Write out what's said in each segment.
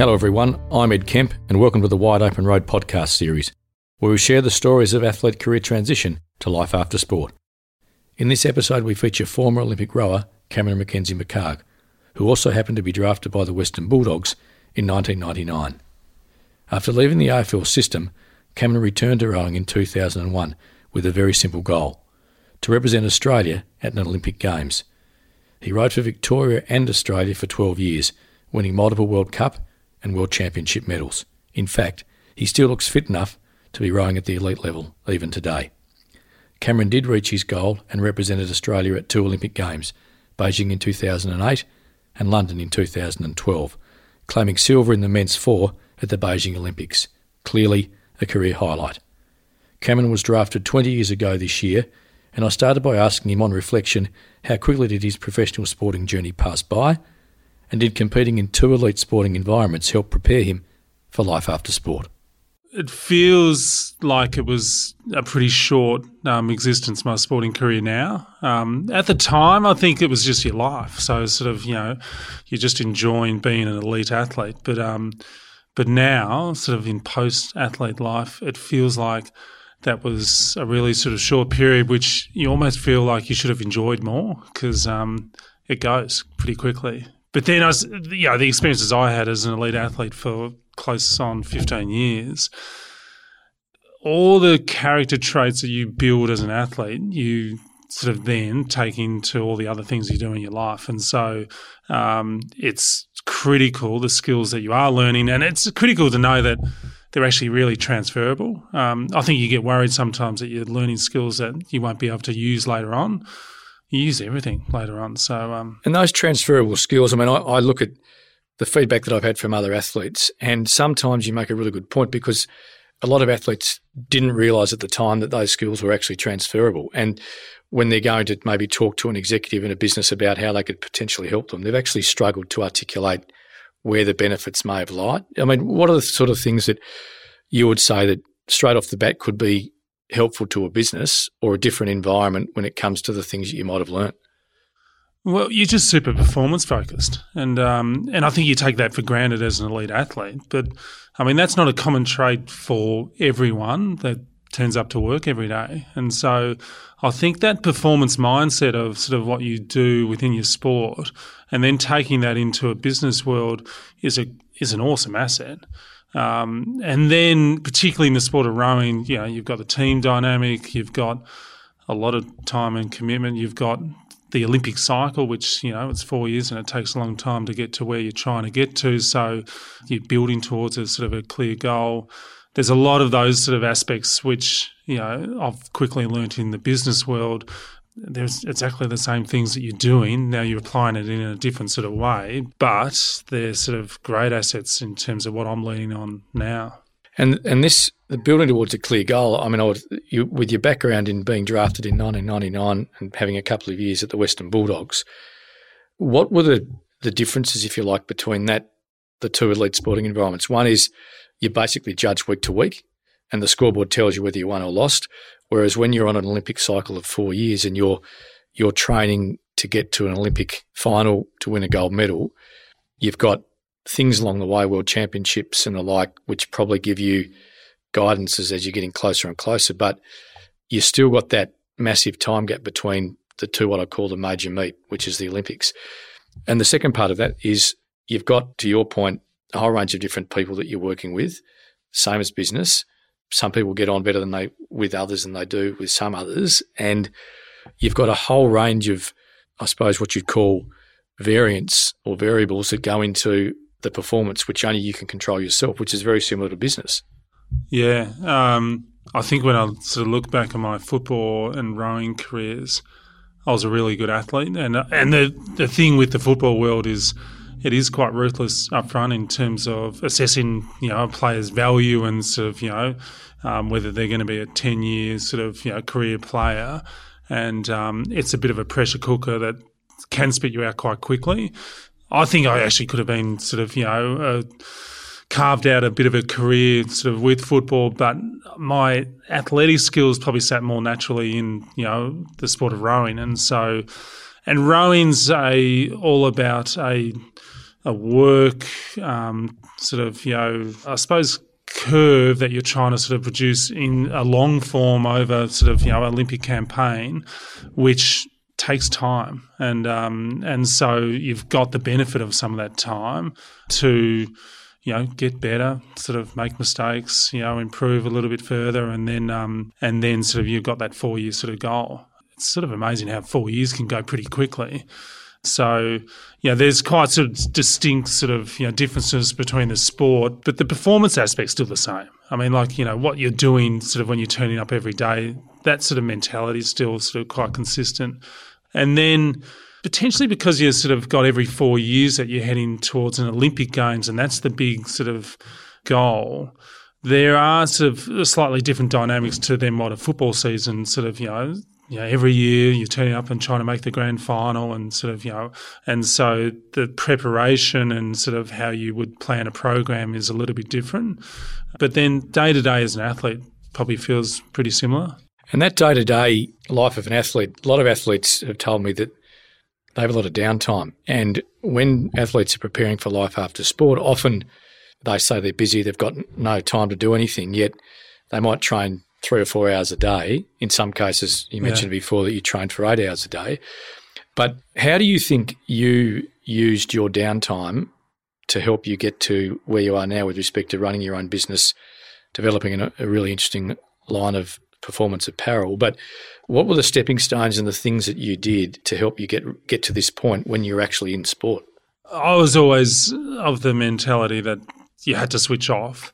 Hello, everyone. I'm Ed Kemp, and welcome to the Wide Open Road podcast series, where we share the stories of athlete career transition to life after sport. In this episode, we feature former Olympic rower Cameron McKenzie-McHarg, who also happened to be drafted by the Western Bulldogs in 1999. After leaving the AFL system, Cameron returned to rowing in 2001 with a very simple goal to represent Australia at an Olympic Games. He rowed for Victoria and Australia for 12 years, winning multiple World Cup and World Championship medals. In fact, he still looks fit enough to be rowing at the elite level even today. Cameron did reach his goal and represented Australia at two Olympic Games, Beijing in 2008 and London in 2012, claiming silver in the men's four at the Beijing Olympics. Clearly, a career highlight. Cameron was drafted 20 years ago this year, and I started by asking him on reflection how quickly did his professional sporting journey pass by and did competing in two elite sporting environments help prepare him for life after sport? It feels like it was a pretty short um, existence, my sporting career now. Um, at the time, I think it was just your life. So, sort of, you know, you're just enjoying being an elite athlete. But, um, but now, sort of in post athlete life, it feels like that was a really sort of short period, which you almost feel like you should have enjoyed more because um, it goes pretty quickly. But then, I was, you know, the experiences I had as an elite athlete for close on 15 years, all the character traits that you build as an athlete, you sort of then take into all the other things you do in your life. And so um, it's critical, the skills that you are learning, and it's critical to know that they're actually really transferable. Um, I think you get worried sometimes that you're learning skills that you won't be able to use later on you use everything later on. So, um, and those transferable skills. I mean, I, I, look at the feedback that I've had from other athletes, and sometimes you make a really good point because a lot of athletes didn't realise at the time that those skills were actually transferable. And when they're going to maybe talk to an executive in a business about how they could potentially help them, they've actually struggled to articulate where the benefits may have lied. I mean, what are the sort of things that you would say that straight off the bat could be helpful to a business or a different environment when it comes to the things that you might have learnt? Well, you're just super performance focused, and um, and I think you take that for granted as an elite athlete. But I mean, that's not a common trait for everyone that turns up to work every day. And so, I think that performance mindset of sort of what you do within your sport, and then taking that into a business world is a is an awesome asset. Um, and then, particularly in the sport of rowing, you know, you've got the team dynamic, you've got a lot of time and commitment, you've got the Olympic cycle, which you know it's four years and it takes a long time to get to where you're trying to get to. So you're building towards a sort of a clear goal. There's a lot of those sort of aspects which you know I've quickly learnt in the business world there's exactly the same things that you're doing. Now you're applying it in a different sort of way, but they're sort of great assets in terms of what I'm leaning on now. And and this the building towards a clear goal. I mean, I would, you, with your background in being drafted in 1999 and having a couple of years at the Western Bulldogs, what were the the differences, if you like, between that the two elite sporting environments? One is you're basically judge week to week, and the scoreboard tells you whether you won or lost. Whereas when you're on an Olympic cycle of four years and you're you're training to get to an Olympic final to win a gold medal, you've got things along the way, world championships and the like, which probably give you guidances as you're getting closer and closer. But you've still got that massive time gap between the two, what I call the major meet, which is the Olympics. And the second part of that is you've got, to your point, a whole range of different people that you're working with, same as business some people get on better than they with others than they do with some others, and you've got a whole range of, I suppose, what you'd call variants or variables that go into the performance, which only you can control yourself, which is very similar to business. Yeah, um, I think when I sort of look back on my football and rowing careers, I was a really good athlete, and and the the thing with the football world is it is quite ruthless up front in terms of assessing, you know, a player's value and sort of, you know, um, whether they're going to be a 10 year sort of, you know, career player. And um, it's a bit of a pressure cooker that can spit you out quite quickly. I think I actually could have been sort of, you know, uh, carved out a bit of a career sort of with football, but my athletic skills probably sat more naturally in, you know, the sport of rowing. And so, and rowing's a all about a a work um, sort of you know I suppose curve that you're trying to sort of produce in a long form over sort of you know Olympic campaign, which takes time, and um, and so you've got the benefit of some of that time to you know get better, sort of make mistakes, you know improve a little bit further, and then um, and then sort of you've got that four year sort of goal. It's sort of amazing how four years can go pretty quickly. So, yeah, there's quite sort of distinct sort of you know differences between the sport, but the performance aspect's still the same. I mean, like you know what you're doing sort of when you're turning up every day, that sort of mentality is still sort of quite consistent. And then potentially because you've sort of got every four years that you're heading towards an Olympic Games, and that's the big sort of goal. There are sort of slightly different dynamics to them what a football season sort of you know you know, every year you're turning up and trying to make the grand final and sort of, you know, and so the preparation and sort of how you would plan a program is a little bit different. But then day to day as an athlete probably feels pretty similar. And that day to day life of an athlete, a lot of athletes have told me that they have a lot of downtime. And when athletes are preparing for life after sport, often they say they're busy, they've got no time to do anything, yet they might train three or four hours a day. In some cases, you mentioned yeah. before that you trained for eight hours a day. But how do you think you used your downtime to help you get to where you are now with respect to running your own business, developing a, a really interesting line of performance apparel? But what were the stepping stones and the things that you did to help you get get to this point when you're actually in sport? I was always of the mentality that you had to switch off.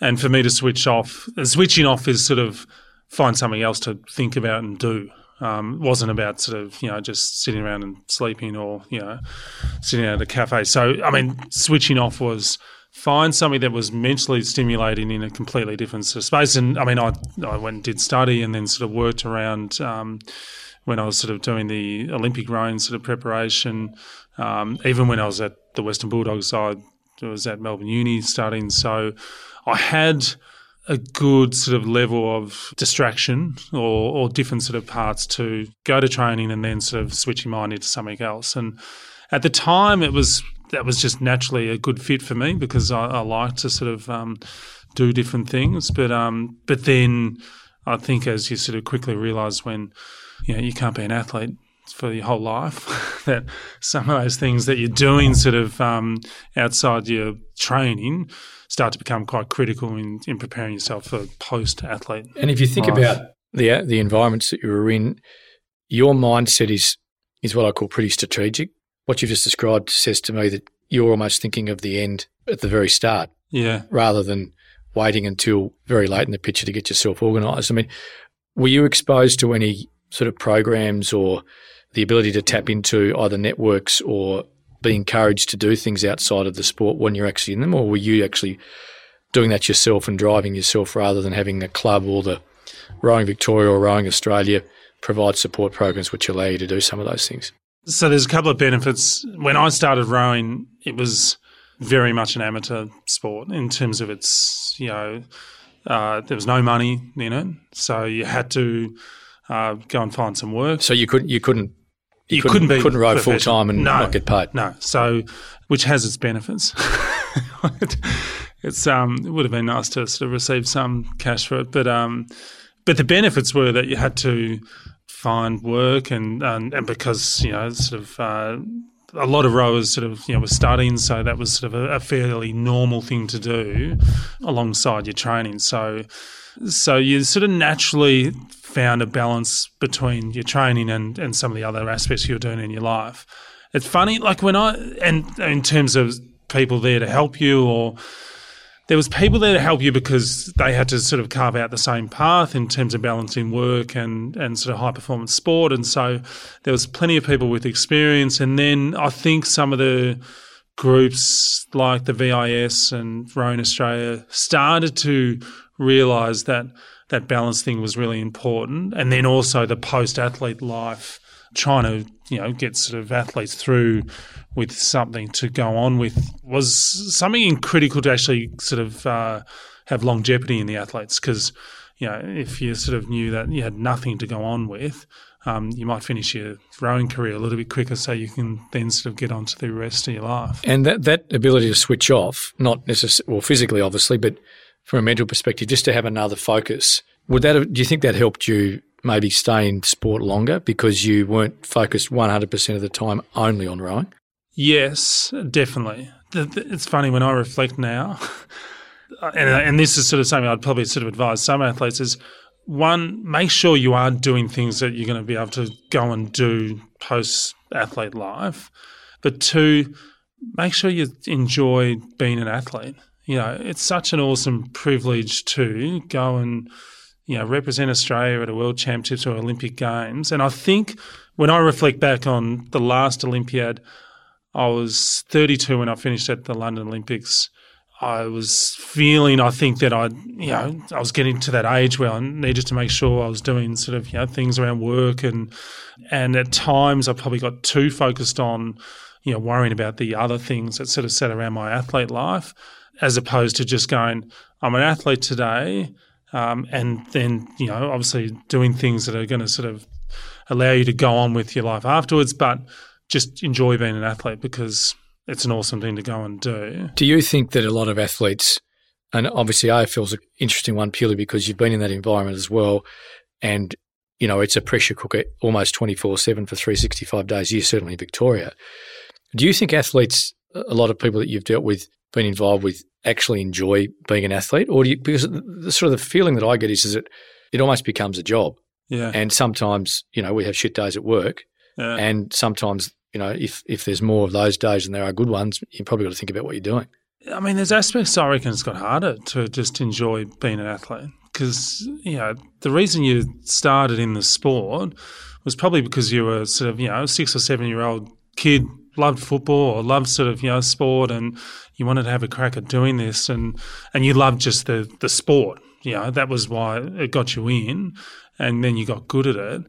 And for me to switch off, switching off is sort of find something else to think about and do. Um, wasn't about sort of you know just sitting around and sleeping or you know sitting at a cafe. So I mean, switching off was find something that was mentally stimulating in a completely different sort of space. And I mean, I I went and did study and then sort of worked around. Um, when I was sort of doing the Olympic rowing sort of preparation, um, even when I was at the Western Bulldogs, I was at Melbourne Uni studying. So I had a good sort of level of distraction or, or different sort of parts to go to training and then sort of switching mind into something else. And at the time, it was that was just naturally a good fit for me because I, I like to sort of um, do different things. But um, but then I think as you sort of quickly realise when you know you can't be an athlete for your whole life that some of those things that you're doing sort of um, outside your training start to become quite critical in, in preparing yourself for post athlete. And if you think life. about the the environments that you were in, your mindset is is what I call pretty strategic. What you've just described says to me that you're almost thinking of the end at the very start, yeah, rather than waiting until very late in the picture to get yourself organised. I mean, were you exposed to any sort of programs or the ability to tap into either networks or be encouraged to do things outside of the sport when you're actually in them, or were you actually doing that yourself and driving yourself rather than having a club or the Rowing Victoria or Rowing Australia provide support programs which allow you to do some of those things? So there's a couple of benefits. When I started rowing, it was very much an amateur sport in terms of its, you know, uh, there was no money in it, so you had to uh, go and find some work. So you couldn't you couldn't you, you couldn't, couldn't, be couldn't row full time and no, not get paid. No, so which has its benefits. it's um, it would have been nice to sort of receive some cash for it, but um, but the benefits were that you had to find work and and, and because you know sort of. Uh, a lot of rowers sort of you know were studying, so that was sort of a, a fairly normal thing to do alongside your training. So, so you sort of naturally found a balance between your training and, and some of the other aspects you're doing in your life. It's funny, like when I, and in terms of people there to help you or there was people there to help you because they had to sort of carve out the same path in terms of balancing work and, and sort of high performance sport. And so there was plenty of people with experience. And then I think some of the groups like the VIS and Rowing Australia started to realise that – that balance thing was really important. And then also the post athlete life, trying to, you know, get sort of athletes through with something to go on with was something critical to actually sort of uh, have longevity in the athletes because, you know, if you sort of knew that you had nothing to go on with, um, you might finish your rowing career a little bit quicker so you can then sort of get on to the rest of your life. And that, that ability to switch off, not necessarily, well, physically, obviously, but from a mental perspective, just to have another focus, would that, have, do you think that helped you maybe stay in sport longer because you weren't focused 100% of the time only on rowing? Yes, definitely. It's funny when I reflect now, and, and this is sort of something I'd probably sort of advise some athletes is one, make sure you are doing things that you're going to be able to go and do post athlete life. But two, make sure you enjoy being an athlete. You know, it's such an awesome privilege to go and, you know, represent Australia at a World Championships or Olympic Games. And I think when I reflect back on the last Olympiad, I was 32 when I finished at the London Olympics. I was feeling, I think that I, you know, I was getting to that age where I needed to make sure I was doing sort of, you know, things around work and, and at times I probably got too focused on, you know, worrying about the other things that sort of sat around my athlete life, as opposed to just going, I'm an athlete today, um, and then you know, obviously doing things that are going to sort of allow you to go on with your life afterwards, but just enjoy being an athlete because it's an awesome thing to go and do. Do you think that a lot of athletes, and obviously AFL is an interesting one purely because you've been in that environment as well, and you know it's a pressure cooker almost twenty four seven for three sixty five days a year, certainly in Victoria. Do you think athletes, a lot of people that you've dealt with, been involved with, actually enjoy being an athlete, or do you? Because the sort of the feeling that I get is, is that it almost becomes a job. Yeah. And sometimes, you know, we have shit days at work, Yeah. and sometimes, you know, if if there's more of those days than there are good ones, you probably got to think about what you're doing. I mean, there's aspects I reckon it's got harder to just enjoy being an athlete because you know the reason you started in the sport was probably because you were sort of you know a six or seven year old kid loved football or loved sort of you know sport and you wanted to have a crack at doing this and and you loved just the the sport you know that was why it got you in and then you got good at it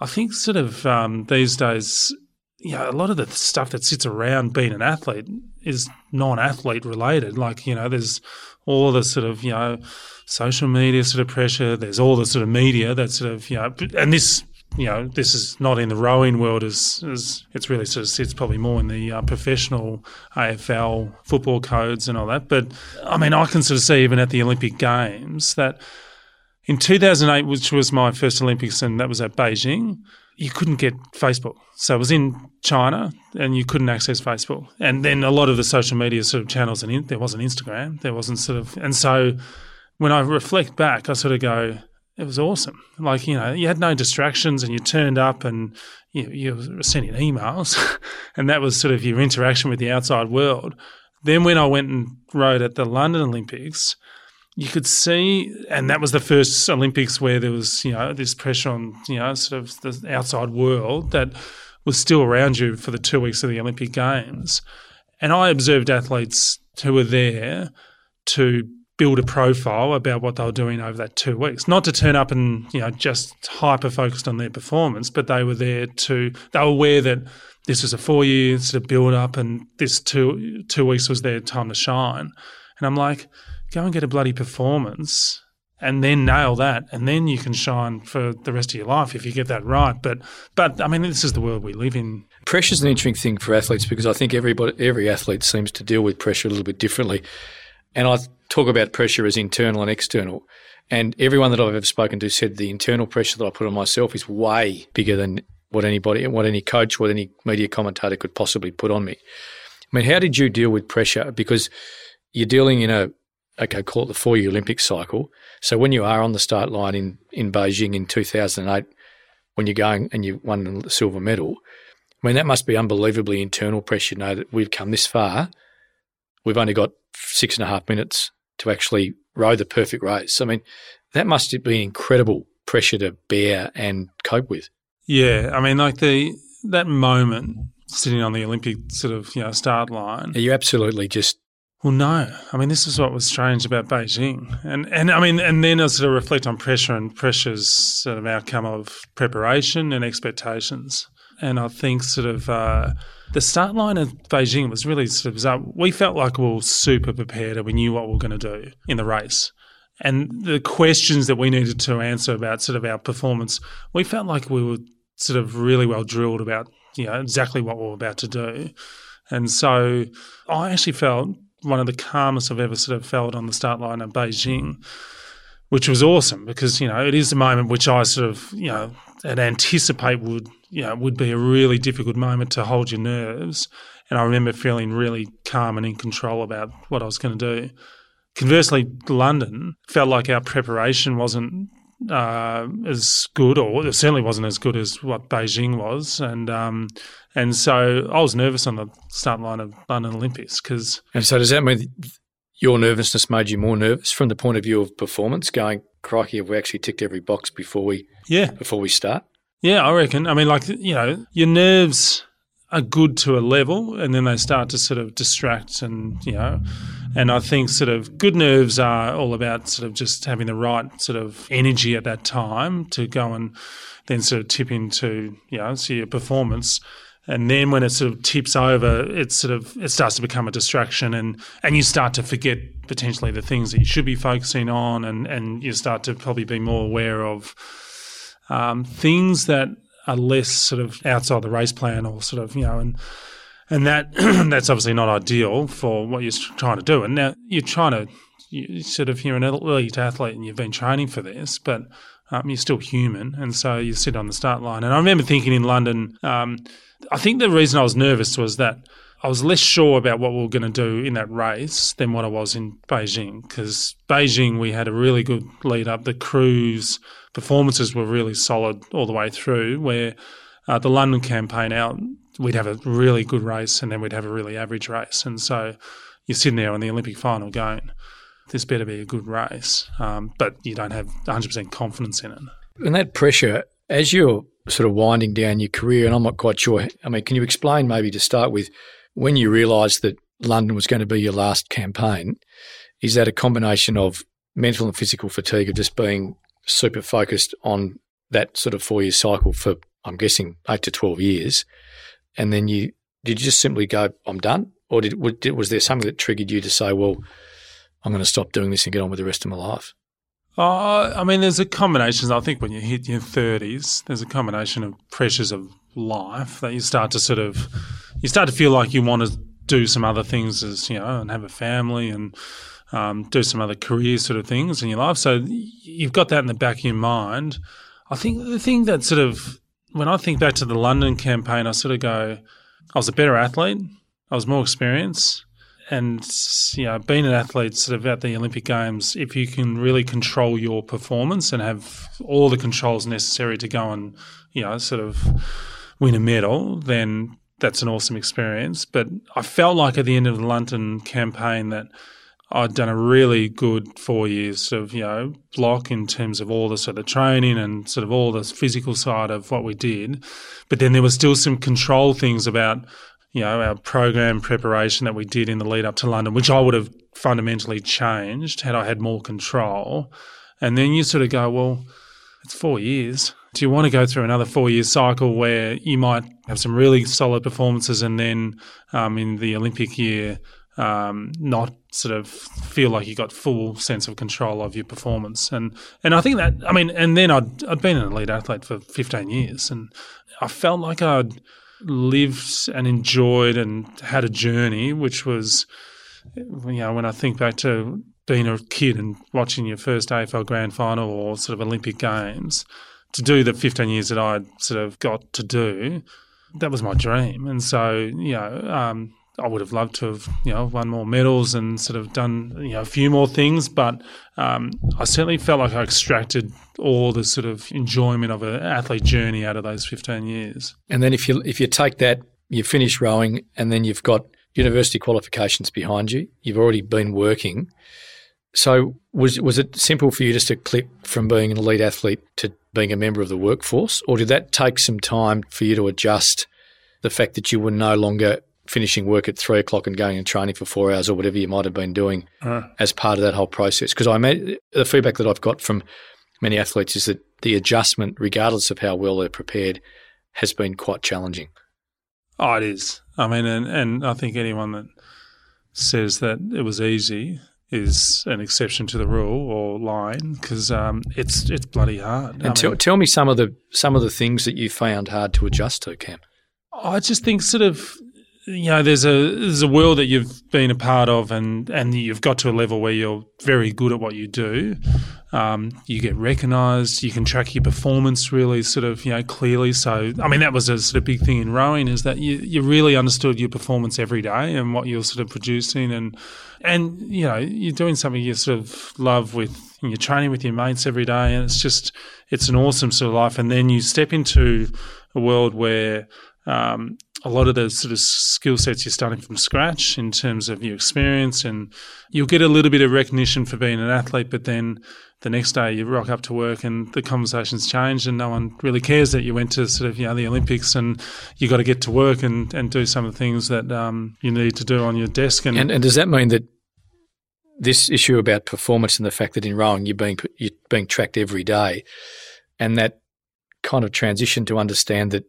i think sort of um, these days you know, a lot of the stuff that sits around being an athlete is non-athlete related. Like, you know, there's all the sort of, you know, social media sort of pressure. There's all the sort of media that sort of, you know, and this, you know, this is not in the rowing world as, as it's really sort of sits probably more in the uh, professional AFL football codes and all that. But I mean, I can sort of see even at the Olympic Games that in 2008, which was my first Olympics, and that was at Beijing, you couldn't get Facebook. So it was in China and you couldn't access Facebook. And then a lot of the social media sort of channels, and there wasn't Instagram, there wasn't sort of, and so when I reflect back, I sort of go, it was awesome. Like, you know, you had no distractions and you turned up and you, you were sending emails and that was sort of your interaction with the outside world. Then when I went and rowed at the London Olympics, you could see, and that was the first Olympics where there was, you know, this pressure on, you know, sort of the outside world that was still around you for the two weeks of the Olympic Games. And I observed athletes who were there to build a profile about what they were doing over that two weeks. Not to turn up and, you know, just hyper focused on their performance, but they were there to, they were aware that this was a four year sort of build up and this two, two weeks was their time to shine. And I'm like, go and get a bloody performance and then nail that and then you can shine for the rest of your life if you get that right but but i mean this is the world we live in Pressure's an interesting thing for athletes because I think everybody, every athlete seems to deal with pressure a little bit differently. And I talk about pressure as internal and external. And everyone that I've ever spoken to said the internal pressure that I put on myself is way bigger than what anybody, what any coach, what any media commentator could possibly put on me. I mean, how did you deal with pressure? Because you're dealing in a, okay, call it the four year Olympic cycle. So when you are on the start line in, in Beijing in 2008, when you're going and you won the silver medal, I mean, that must be unbelievably internal pressure. You know that we've come this far. We've only got six and a half minutes to actually row the perfect race. I mean, that must be incredible pressure to bear and cope with. yeah i mean like the that moment sitting on the olympic sort of you know start line Are You absolutely just Well, no. I mean, this is what was strange about Beijing, and and I mean, and then I sort of reflect on pressure and pressure's sort of outcome of preparation and expectations, and I think sort of uh, the start line of Beijing was really sort of bizarre. We felt like we were super prepared and we knew what we were going to do in the race. And the questions that we needed to answer about sort of our performance, we felt like we were sort of really well drilled about you know exactly what we we're about to do, and so I actually felt one of the calmest I've ever sort of felt on the start line at Beijing, which was awesome because you know it is a moment which I sort of you know and anticipate would you know would be a really difficult moment to hold your nerves, and I remember feeling really calm and in control about what I was going to do. Conversely, London felt like our preparation wasn't uh, as good, or it certainly wasn't as good as what Beijing was, and um, and so I was nervous on the start line of London Olympics because. And so does that mean your nervousness made you more nervous from the point of view of performance? Going, crikey, have we actually ticked every box before we yeah before we start? Yeah, I reckon. I mean, like you know, your nerves are good to a level, and then they start to sort of distract, and you know, and I think sort of good nerves are all about sort of just having the right sort of energy at that time to go and then sort of tip into you know, so your performance and then when it sort of tips over, it sort of it starts to become a distraction, and and you start to forget potentially the things that you should be focusing on, and and you start to probably be more aware of um, things that are less sort of outside the race plan, or sort of you know, and and that that's obviously not ideal for what you're trying to do. And now you're trying to you sort of you're an elite athlete, and you've been training for this, but um, you're still human, and so you sit on the start line. And I remember thinking in London. Um, I think the reason I was nervous was that I was less sure about what we were going to do in that race than what I was in Beijing. Because Beijing, we had a really good lead up. The crews' performances were really solid all the way through. Where uh, the London campaign out, we'd have a really good race and then we'd have a really average race. And so you're sitting there on the Olympic final going, this better be a good race. Um, but you don't have 100% confidence in it. And that pressure, as you're sort of winding down your career, and I'm not quite sure. I mean, can you explain maybe to start with when you realised that London was going to be your last campaign? Is that a combination of mental and physical fatigue of just being super focused on that sort of four year cycle for, I'm guessing, eight to 12 years? And then you, did you just simply go, I'm done? Or did, was there something that triggered you to say, well, I'm going to stop doing this and get on with the rest of my life? Uh, I mean, there's a combination. I think when you hit your 30s, there's a combination of pressures of life that you start to sort of, you start to feel like you want to do some other things as, you know, and have a family and um, do some other career sort of things in your life. So you've got that in the back of your mind. I think the thing that sort of, when I think back to the London campaign, I sort of go, I was a better athlete, I was more experienced and you know, being an athlete sort of at the Olympic Games, if you can really control your performance and have all the controls necessary to go and you know sort of win a medal, then that's an awesome experience. But I felt like at the end of the London campaign that I'd done a really good four years of you know block in terms of all the sort of training and sort of all the physical side of what we did, but then there was still some control things about you know, our program preparation that we did in the lead up to London, which I would have fundamentally changed had I had more control. And then you sort of go, well, it's four years. Do you want to go through another four year cycle where you might have some really solid performances and then um, in the Olympic year, um, not sort of feel like you got full sense of control of your performance. And and I think that I mean, and then I'd I'd been an elite athlete for 15 years, and I felt like I'd lived and enjoyed and had a journey, which was, you know, when I think back to being a kid and watching your first AFL grand final or sort of Olympic Games, to do the 15 years that I'd sort of got to do, that was my dream. And so, you know, um, I would have loved to have, you know, won more medals and sort of done, you know, a few more things. But um, I certainly felt like I extracted all the sort of enjoyment of an athlete journey out of those 15 years. And then if you if you take that, you finish rowing, and then you've got university qualifications behind you. You've already been working. So was was it simple for you just to click from being an elite athlete to being a member of the workforce, or did that take some time for you to adjust the fact that you were no longer finishing work at three o'clock and going and training for four hours or whatever you might have been doing uh. as part of that whole process? Because I made the feedback that I've got from many athletes is that the adjustment, regardless of how well they're prepared, has been quite challenging. Oh, it is. I mean, and, and I think anyone that says that it was easy is an exception to the rule or line because um, it's it's bloody hard. And tell, tell me some of the some of the things that you found hard to adjust to, Cam. I just think sort of you know there's a there's a world that you've been a part of and and you've got to a level where you're very good at what you do. Um, you get recognised. You can track your performance really sort of you know clearly. So I mean that was a sort of big thing in rowing is that you you really understood your performance every day and what you're sort of producing and and you know you're doing something you sort of love with you're training with your mates every day and it's just it's an awesome sort of life and then you step into a world where um, a lot of the sort of skill sets you're starting from scratch in terms of your experience, and you'll get a little bit of recognition for being an athlete, but then the next day you rock up to work and the conversation's changed and no one really cares that you went to sort of you know the Olympics and you got to get to work and, and do some of the things that um, you need to do on your desk. And, and, and does that mean that this issue about performance and the fact that in rowing you're being you're being tracked every day, and that kind of transition to understand that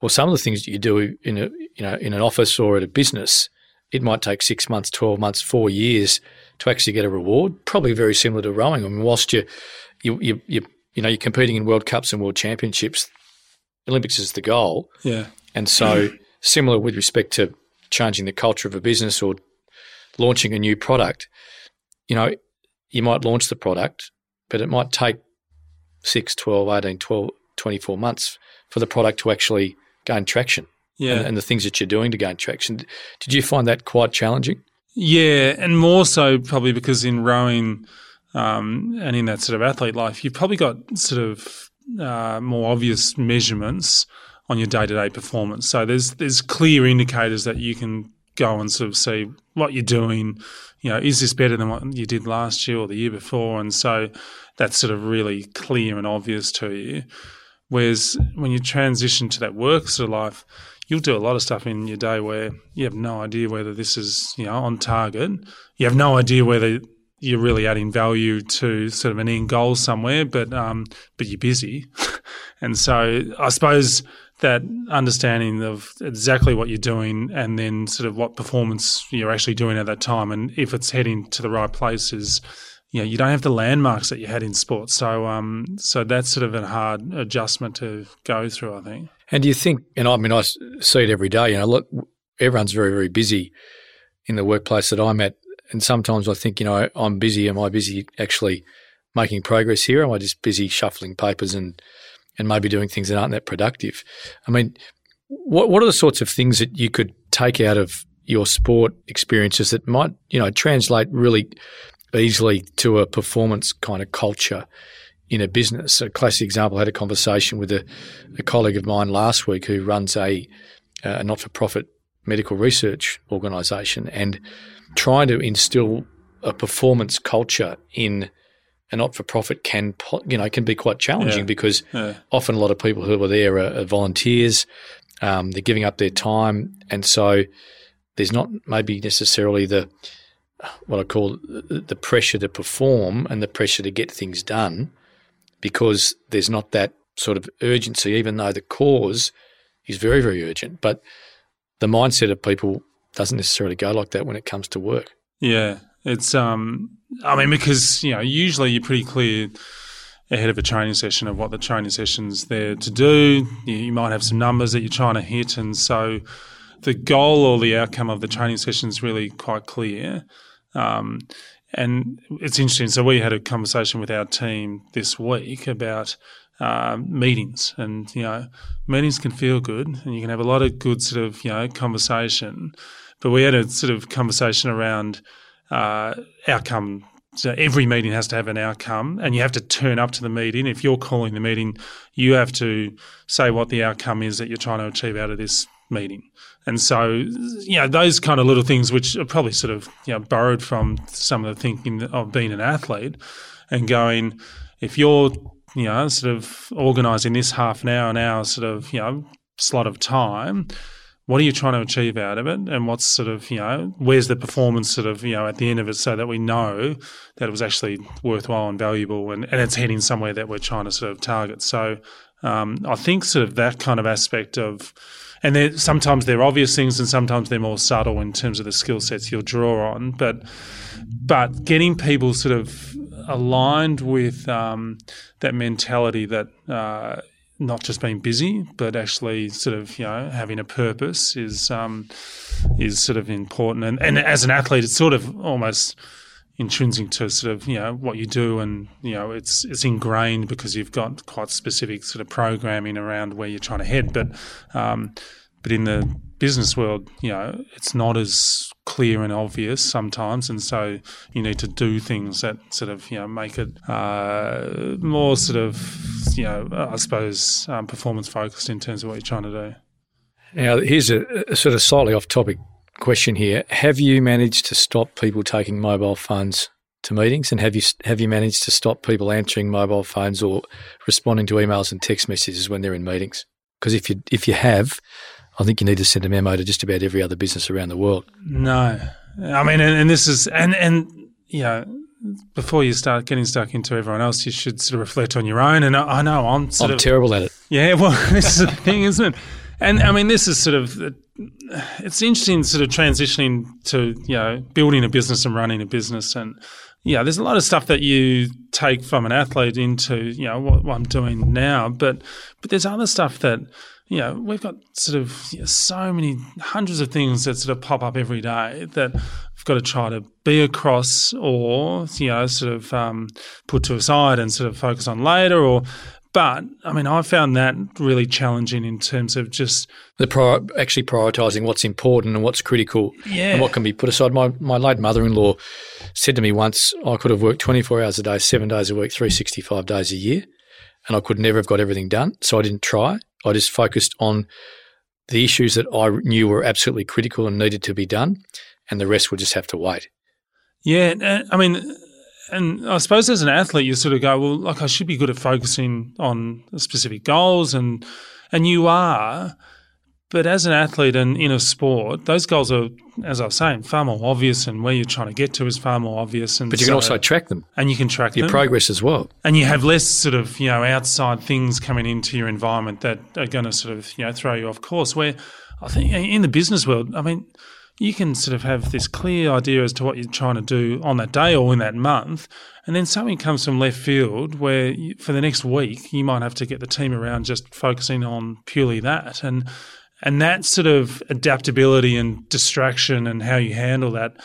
well, some of the things that you do in a you know in an office or at a business, it might take six months, twelve months, four years to actually get a reward. Probably very similar to rowing. I mean, whilst you you you, you you know you're competing in World Cups and World Championships, Olympics is the goal. Yeah, and so similar with respect to changing the culture of a business or launching a new product. You know, you might launch the product, but it might take 6, 12, 18, 12, 24 months for the product to actually gain traction. Yeah. And, and, the things that you're doing to gain traction. Did you find that quite challenging? Yeah, and more so probably because in rowing um, and in that sort of athlete life, you've probably got sort of uh, more obvious measurements on your day to day performance. So there's there's clear indicators that you can go and sort of see what you're doing. You know, is this better than what you did last year or the year before? And so that's sort of really clear and obvious to you. Whereas when you transition to that work sort of life, you'll do a lot of stuff in your day where you have no idea whether this is you know on target. You have no idea whether you're really adding value to sort of an end goal somewhere, but um, but you're busy, and so I suppose that understanding of exactly what you're doing and then sort of what performance you're actually doing at that time, and if it's heading to the right place is you know, you don't have the landmarks that you had in sports. So, um, so that's sort of a hard adjustment to go through, I think. And do you think, and I mean, I see it every day, you know, look, everyone's very, very busy in the workplace that I'm at. And sometimes I think, you know, I'm busy. Am I busy actually making progress here? Am I just busy shuffling papers and, and maybe doing things that aren't that productive? I mean, what, what are the sorts of things that you could take out of your sport experiences that might, you know, translate really easily to a performance kind of culture in a business. A classic example, I had a conversation with a, a colleague of mine last week who runs a, a not for profit medical research organisation and trying to instill a performance culture in a not for profit can you know can be quite challenging yeah. because yeah. often a lot of people who are there are, are volunteers. Um, they're giving up their time, and so there's not maybe necessarily the what I call the pressure to perform and the pressure to get things done because there's not that sort of urgency, even though the cause is very, very urgent. But the mindset of people doesn't necessarily go like that when it comes to work. Yeah. It's, um, I mean, because, you know, usually you're pretty clear ahead of a training session of what the training session's there to do. You might have some numbers that you're trying to hit. And so the goal or the outcome of the training session is really quite clear. Um, and it's interesting. So we had a conversation with our team this week about uh, meetings, and you know, meetings can feel good, and you can have a lot of good sort of you know conversation. But we had a sort of conversation around uh, outcome. So every meeting has to have an outcome, and you have to turn up to the meeting. If you're calling the meeting, you have to say what the outcome is that you're trying to achieve out of this meeting. And so, you know, those kind of little things, which are probably sort of, you know, borrowed from some of the thinking of being an athlete and going, if you're, you know, sort of organising this half an hour, an hour sort of, you know, slot of time, what are you trying to achieve out of it? And what's sort of, you know, where's the performance sort of, you know, at the end of it so that we know that it was actually worthwhile and valuable and, and it's heading somewhere that we're trying to sort of target. So um, I think sort of that kind of aspect of, and sometimes they're obvious things, and sometimes they're more subtle in terms of the skill sets you'll draw on. But but getting people sort of aligned with um, that mentality that. Uh, not just being busy, but actually sort of you know having a purpose is um, is sort of important. And, and as an athlete, it's sort of almost intrinsic to sort of you know what you do, and you know it's it's ingrained because you've got quite specific sort of programming around where you're trying to head. But um, but in the business world, you know, it's not as clear and obvious sometimes, and so you need to do things that sort of you know make it uh, more sort of you know I suppose um, performance focused in terms of what you're trying to do. Now, here's a, a sort of slightly off topic question here. Have you managed to stop people taking mobile phones to meetings, and have you have you managed to stop people answering mobile phones or responding to emails and text messages when they're in meetings? Because if you if you have, I think you need to send a memo to just about every other business around the world. No, I mean, and, and this is and and you know before you start getting stuck into everyone else, you should sort of reflect on your own. And I, I know I'm sort I'm of terrible at it. Yeah, well, this is the thing, isn't it? And I mean, this is sort of it's interesting, sort of transitioning to you know building a business and running a business, and yeah, there's a lot of stuff that you take from an athlete into you know what, what I'm doing now, but but there's other stuff that you know, we've got sort of you know, so many hundreds of things that sort of pop up every day that we've got to try to be across or, you know, sort of um, put to a side and sort of focus on later or but I mean, I found that really challenging in terms of just the prior, actually prioritising what's important and what's critical, yeah. and what can be put aside. My my late mother-in-law said to me once, I could have worked twenty four hours a day, seven days a week, three sixty five days a year, and I could never have got everything done. So I didn't try. I just focused on the issues that I knew were absolutely critical and needed to be done, and the rest would just have to wait. Yeah, uh, I mean, and I suppose as an athlete, you sort of go, well, like I should be good at focusing on specific goals, and and you are, but as an athlete and in a sport, those goals are, as I was saying, far more obvious, and where you're trying to get to is far more obvious. And but you can also track them, and you can track your them. progress as well, and you have less sort of you know outside things coming into your environment that are going to sort of you know throw you off course. Where I think in the business world, I mean, you can sort of have this clear idea as to what you're trying to do on that day or in that month. And then something comes from left field where you, for the next week, you might have to get the team around just focusing on purely that. And and that sort of adaptability and distraction and how you handle that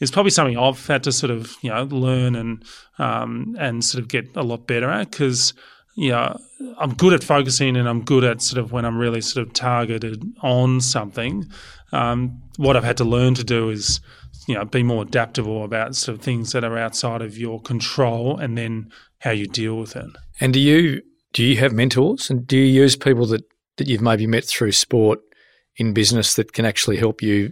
is probably something I've had to sort of you know learn and um, and sort of get a lot better at because you know I'm good at focusing and I'm good at sort of when I'm really sort of targeted on something. Um, what I've had to learn to do is you know be more adaptable about sort of things that are outside of your control and then how you deal with it. And do you do you have mentors and do you use people that that you've maybe met through sport in business that can actually help you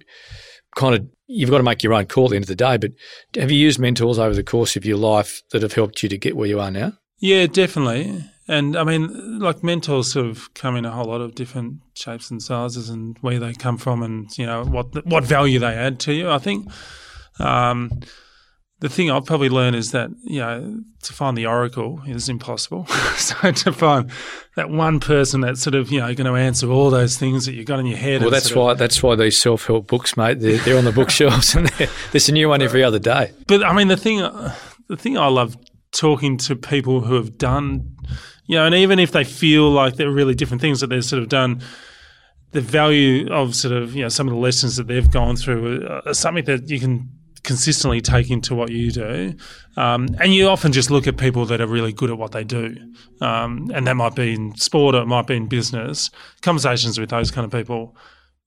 kind of you've got to make your own call at the end of the day but have you used mentors over the course of your life that have helped you to get where you are now? Yeah definitely. And i mean like mentors of come in a whole lot of different shapes and sizes and where they come from and you know what what value they add to you. I think um, the thing I've probably learned is that you know to find the oracle is impossible. so to find that one person that's sort of you know going to answer all those things that you've got in your head. Well, that's why of, that's why these self help books, mate. They're, they're on the bookshelves, and there's a new one every other day. But I mean, the thing the thing I love talking to people who have done, you know, and even if they feel like they're really different things that they've sort of done. The value of sort of you know some of the lessons that they've gone through are something that you can consistently take into what you do. Um, and you often just look at people that are really good at what they do. Um, and that might be in sport or it might be in business. Conversations with those kind of people,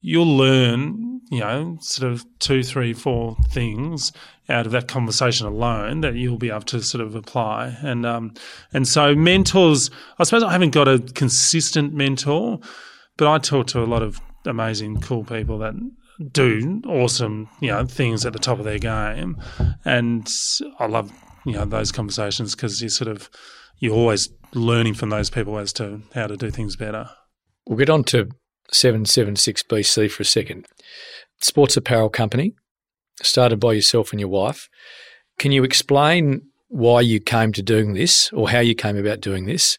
you'll learn, you know, sort of two, three, four things out of that conversation alone that you'll be able to sort of apply. And um, and so mentors, I suppose I haven't got a consistent mentor, but I talk to a lot of amazing, cool people that do awesome, you know, things at the top of their game, and I love you know those conversations because you sort of you're always learning from those people as to how to do things better. We'll get on to 776 BC for a second. Sports apparel company started by yourself and your wife. Can you explain why you came to doing this or how you came about doing this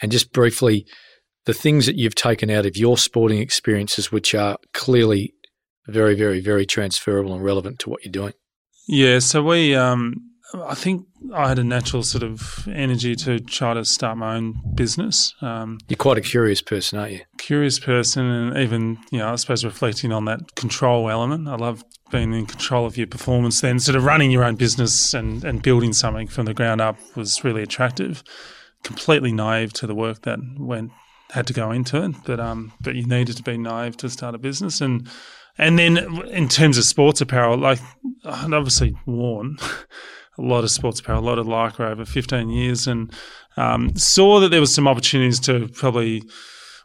and just briefly the things that you've taken out of your sporting experiences, which are clearly very, very, very transferable and relevant to what you're doing. Yeah, so we, um, I think I had a natural sort of energy to try to start my own business. Um, You're quite a curious person, aren't you? Curious person, and even you know, I suppose reflecting on that control element. I love being in control of your performance. Then, sort of running your own business and and building something from the ground up was really attractive. Completely naive to the work that went had to go into it, but um, but you needed to be naive to start a business and. And then, in terms of sports apparel, like I'd obviously worn a lot of sports apparel, a lot of Lycra over 15 years, and um, saw that there was some opportunities to probably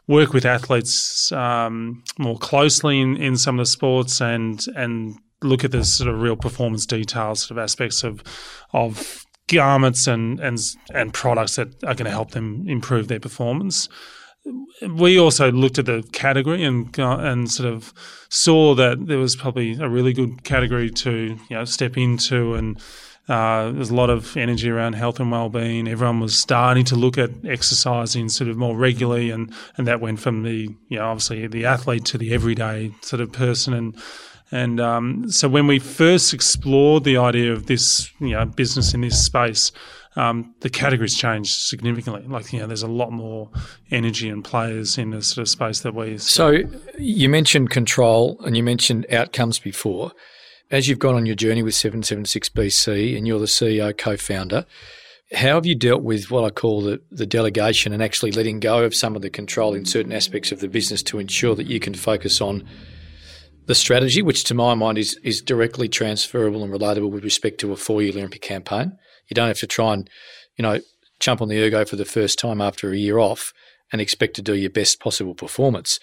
work with athletes um, more closely in, in some of the sports and and look at the sort of real performance details, sort of aspects of of garments and and and products that are going to help them improve their performance we also looked at the category and and sort of saw that there was probably a really good category to you know step into and uh, there's a lot of energy around health and well-being. Everyone was starting to look at exercising sort of more regularly, and, and that went from the you know obviously the athlete to the everyday sort of person. And and um, so when we first explored the idea of this you know business in this space, um, the categories changed significantly. Like, you know, there's a lot more energy and players in the sort of space that we. So you mentioned control and you mentioned outcomes before. As you've gone on your journey with 776BC and you're the CEO, co founder, how have you dealt with what I call the, the delegation and actually letting go of some of the control in certain aspects of the business to ensure that you can focus on the strategy, which to my mind is, is directly transferable and relatable with respect to a four year Olympic campaign? You don't have to try and, you know, jump on the ergo for the first time after a year off and expect to do your best possible performance.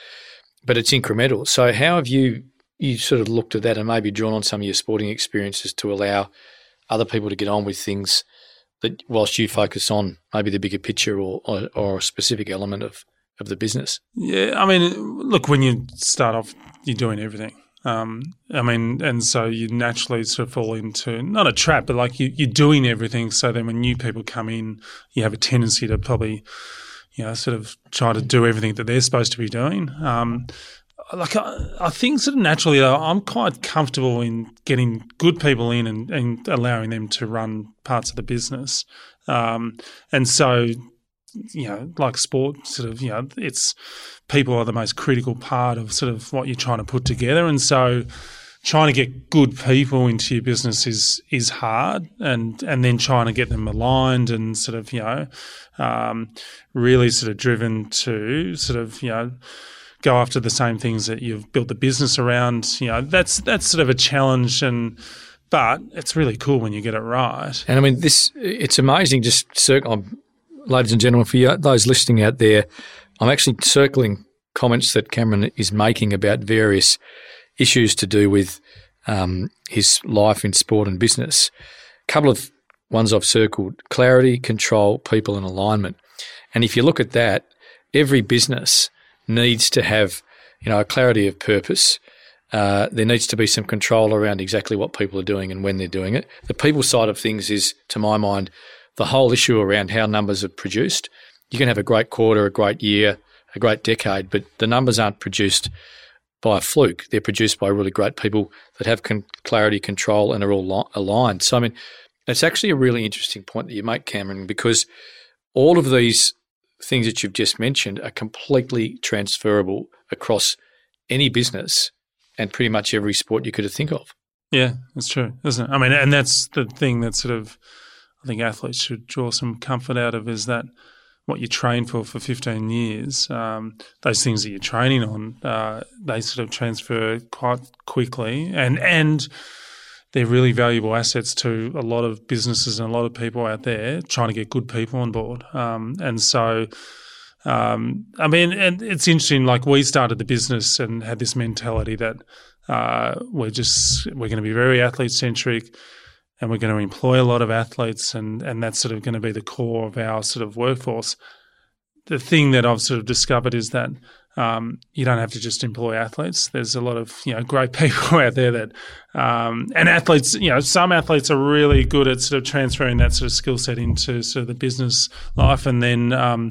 But it's incremental. So how have you you sort of looked at that and maybe drawn on some of your sporting experiences to allow other people to get on with things that whilst you focus on maybe the bigger picture or, or, or a specific element of, of the business? Yeah, I mean, look, when you start off, you're doing everything. Um, I mean, and so you naturally sort of fall into not a trap, but like you, you're doing everything. So then when new people come in, you have a tendency to probably, you know, sort of try to do everything that they're supposed to be doing. Um, like I, I, think sort of naturally I'm quite comfortable in getting good people in and, and allowing them to run parts of the business. Um, and so you know, like sport, sort of, you know, it's people are the most critical part of sort of what you're trying to put together, and so trying to get good people into your business is is hard, and and then trying to get them aligned and sort of, you know, um, really sort of driven to sort of, you know go after the same things that you've built the business around. You know, that's that's sort of a challenge and but it's really cool when you get it right. And I mean, this it's amazing. Just circle, ladies and gentlemen, for you, those listening out there, I'm actually circling comments that Cameron is making about various issues to do with um, his life in sport and business. A couple of ones I've circled clarity, control, people, and alignment. And if you look at that, every business needs to have you know a clarity of purpose. Uh, there needs to be some control around exactly what people are doing and when they're doing it. The people side of things is, to my mind, the whole issue around how numbers are produced. You can have a great quarter, a great year, a great decade, but the numbers aren't produced by a fluke. They're produced by really great people that have con- clarity, control, and are all li- aligned. So, I mean, it's actually a really interesting point that you make, Cameron, because all of these things that you've just mentioned are completely transferable across any business and pretty much every sport you could think of. Yeah, that's true, isn't it? I mean, and that's the thing that sort of I think athletes should draw some comfort out of is that what you train for for 15 years, um, those things that you're training on, uh, they sort of transfer quite quickly, and and they're really valuable assets to a lot of businesses and a lot of people out there trying to get good people on board. Um, and so, um, I mean, and it's interesting. Like we started the business and had this mentality that uh, we're just we're going to be very athlete centric and we're going to employ a lot of athletes, and, and that's sort of going to be the core of our sort of workforce. The thing that I've sort of discovered is that um, you don't have to just employ athletes. There's a lot of you know great people out there that, um, and athletes. You know, some athletes are really good at sort of transferring that sort of skill set into sort of the business life, and then um,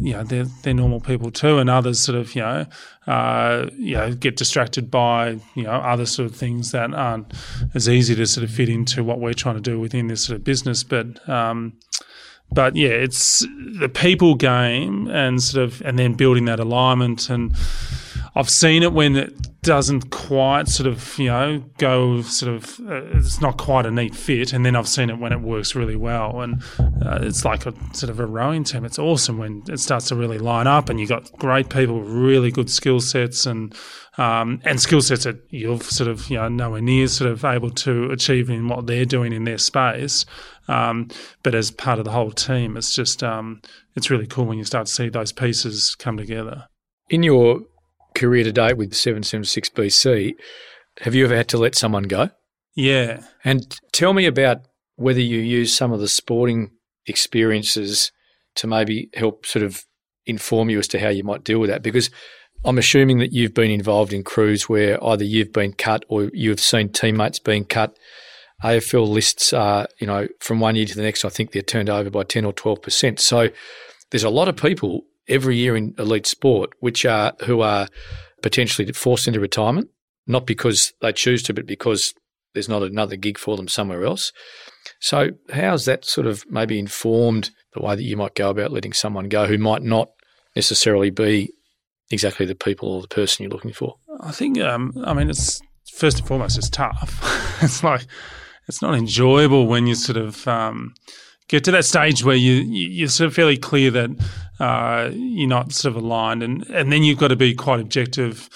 you know they're they're normal people too, and others sort of you know uh, you know get distracted by you know other sort of things that aren't as easy to sort of fit into what we're trying to do within this sort of business. But um, but yeah, it's the people game and sort of and then building that alignment and I've seen it when it doesn't quite sort of, you know, go sort of, uh, it's not quite a neat fit. And then I've seen it when it works really well. And uh, it's like a sort of a rowing team. It's awesome when it starts to really line up and you've got great people, with really good skill sets and, um, and skill sets that you're sort of, you know, nowhere near sort of able to achieve in what they're doing in their space. Um, but as part of the whole team, it's just, um, it's really cool when you start to see those pieces come together. In your career to date with 776 BC, have you ever had to let someone go? Yeah. And tell me about whether you use some of the sporting experiences to maybe help sort of inform you as to how you might deal with that. Because I'm assuming that you've been involved in crews where either you've been cut or you've seen teammates being cut. AFL lists are, you know, from one year to the next, I think they're turned over by 10 or 12%. So there's a lot of people every year in elite sport, which are who are potentially forced into retirement, not because they choose to, but because there's not another gig for them somewhere else. So, how's that sort of maybe informed the way that you might go about letting someone go who might not necessarily be exactly the people or the person you're looking for? I think, um, I mean, it's first and foremost, it's tough. it's like, it's not enjoyable when you sort of um, get to that stage where you, you're sort of fairly clear that uh, you're not sort of aligned, and and then you've got to be quite objective.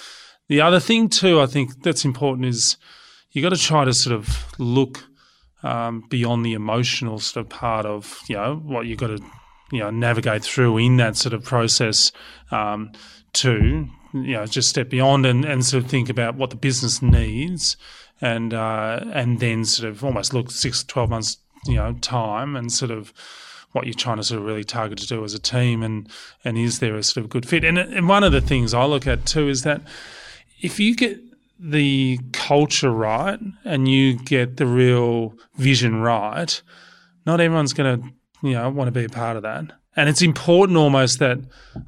The other thing too, I think that's important is you have got to try to sort of look um, beyond the emotional sort of part of you know what you've got to you know navigate through in that sort of process um, to you know just step beyond and, and sort of think about what the business needs and uh, and then sort of almost look six twelve months you know time and sort of what you're trying to sort of really target to do as a team and and is there a sort of good fit? And, and one of the things I look at too is that if you get the culture right and you get the real vision right not everyone's going to you know want to be a part of that. And it's important almost that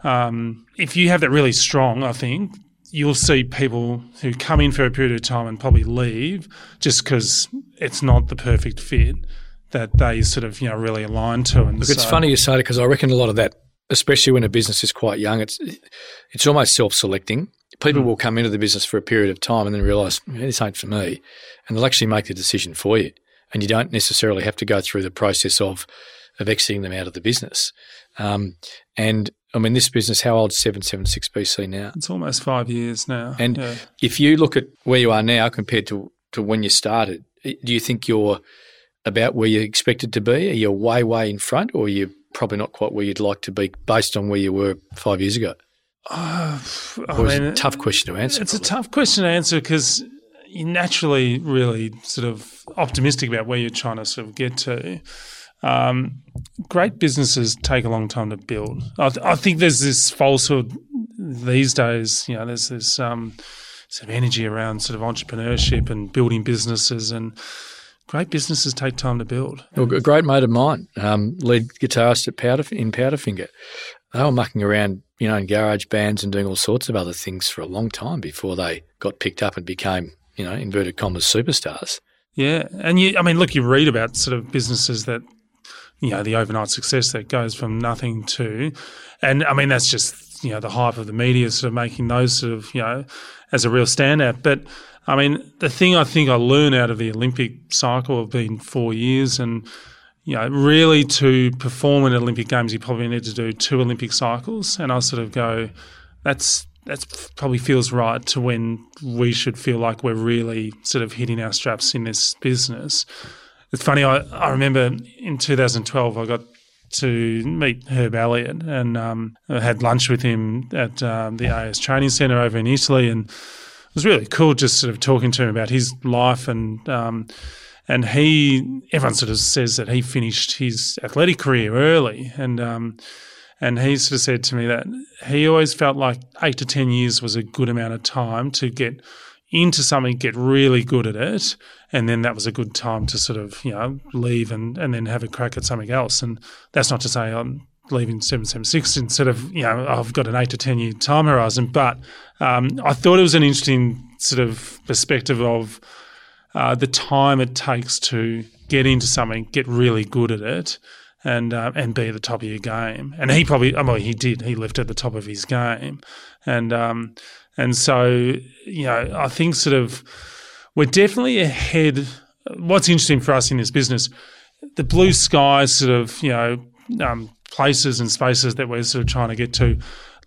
um, if you have that really strong I think you'll see people who come in for a period of time and probably leave just because it's not the perfect fit that they sort of you know really align to. And Look, it's funny you say it because I reckon a lot of that, especially when a business is quite young, it's it's almost self-selecting. People mm. will come into the business for a period of time and then realise this ain't for me, and they'll actually make the decision for you, and you don't necessarily have to go through the process of of exiting them out of the business. Um, and I mean, this business, how old is 776 BC now? It's almost five years now. And yeah. if you look at where you are now compared to, to when you started, do you think you're about where you expected to be? Are you way, way in front, or are you probably not quite where you'd like to be based on where you were five years ago? Uh, I mean, a tough question to answer. It's probably. a tough question to answer because you're naturally really sort of optimistic about where you're trying to sort of get to. Um, great businesses take a long time to build. I, th- I, think there's this falsehood these days. You know, there's this um, sort of energy around sort of entrepreneurship and building businesses and great businesses take time to build. Well, a great mate of mine, um, lead guitarist at Powder, in Powderfinger, they were mucking around, you know, in garage bands and doing all sorts of other things for a long time before they got picked up and became, you know, inverted commas superstars. Yeah, and you, I mean, look, you read about sort of businesses that, you know, the overnight success that goes from nothing to, and I mean that's just you know the hype of the media sort of making those sort of you know as a real standout, but I mean, the thing I think I learned out of the Olympic cycle of being four years and you know, really to perform in Olympic Games, you probably need to do two Olympic cycles. And I sort of go, that's that's probably feels right to when we should feel like we're really sort of hitting our straps in this business. It's funny. I, I remember in 2012, I got to meet Herb Elliott and um, I had lunch with him at um, the AIS Training Centre over in Italy and it was really cool just sort of talking to him about his life and um, and he everyone sort of says that he finished his athletic career early and um, and he sort of said to me that he always felt like eight to ten years was a good amount of time to get into something, get really good at it, and then that was a good time to sort of you know leave and and then have a crack at something else. And that's not to say I'm leaving 776 instead of, you know, I've got an eight to 10 year time horizon. But um, I thought it was an interesting sort of perspective of uh, the time it takes to get into something, get really good at it, and uh, and be at the top of your game. And he probably, I well, he did. He left at the top of his game, and um, and so you know, I think sort of we're definitely ahead. What's interesting for us in this business, the blue skies, sort of you know, um, places and spaces that we're sort of trying to get to,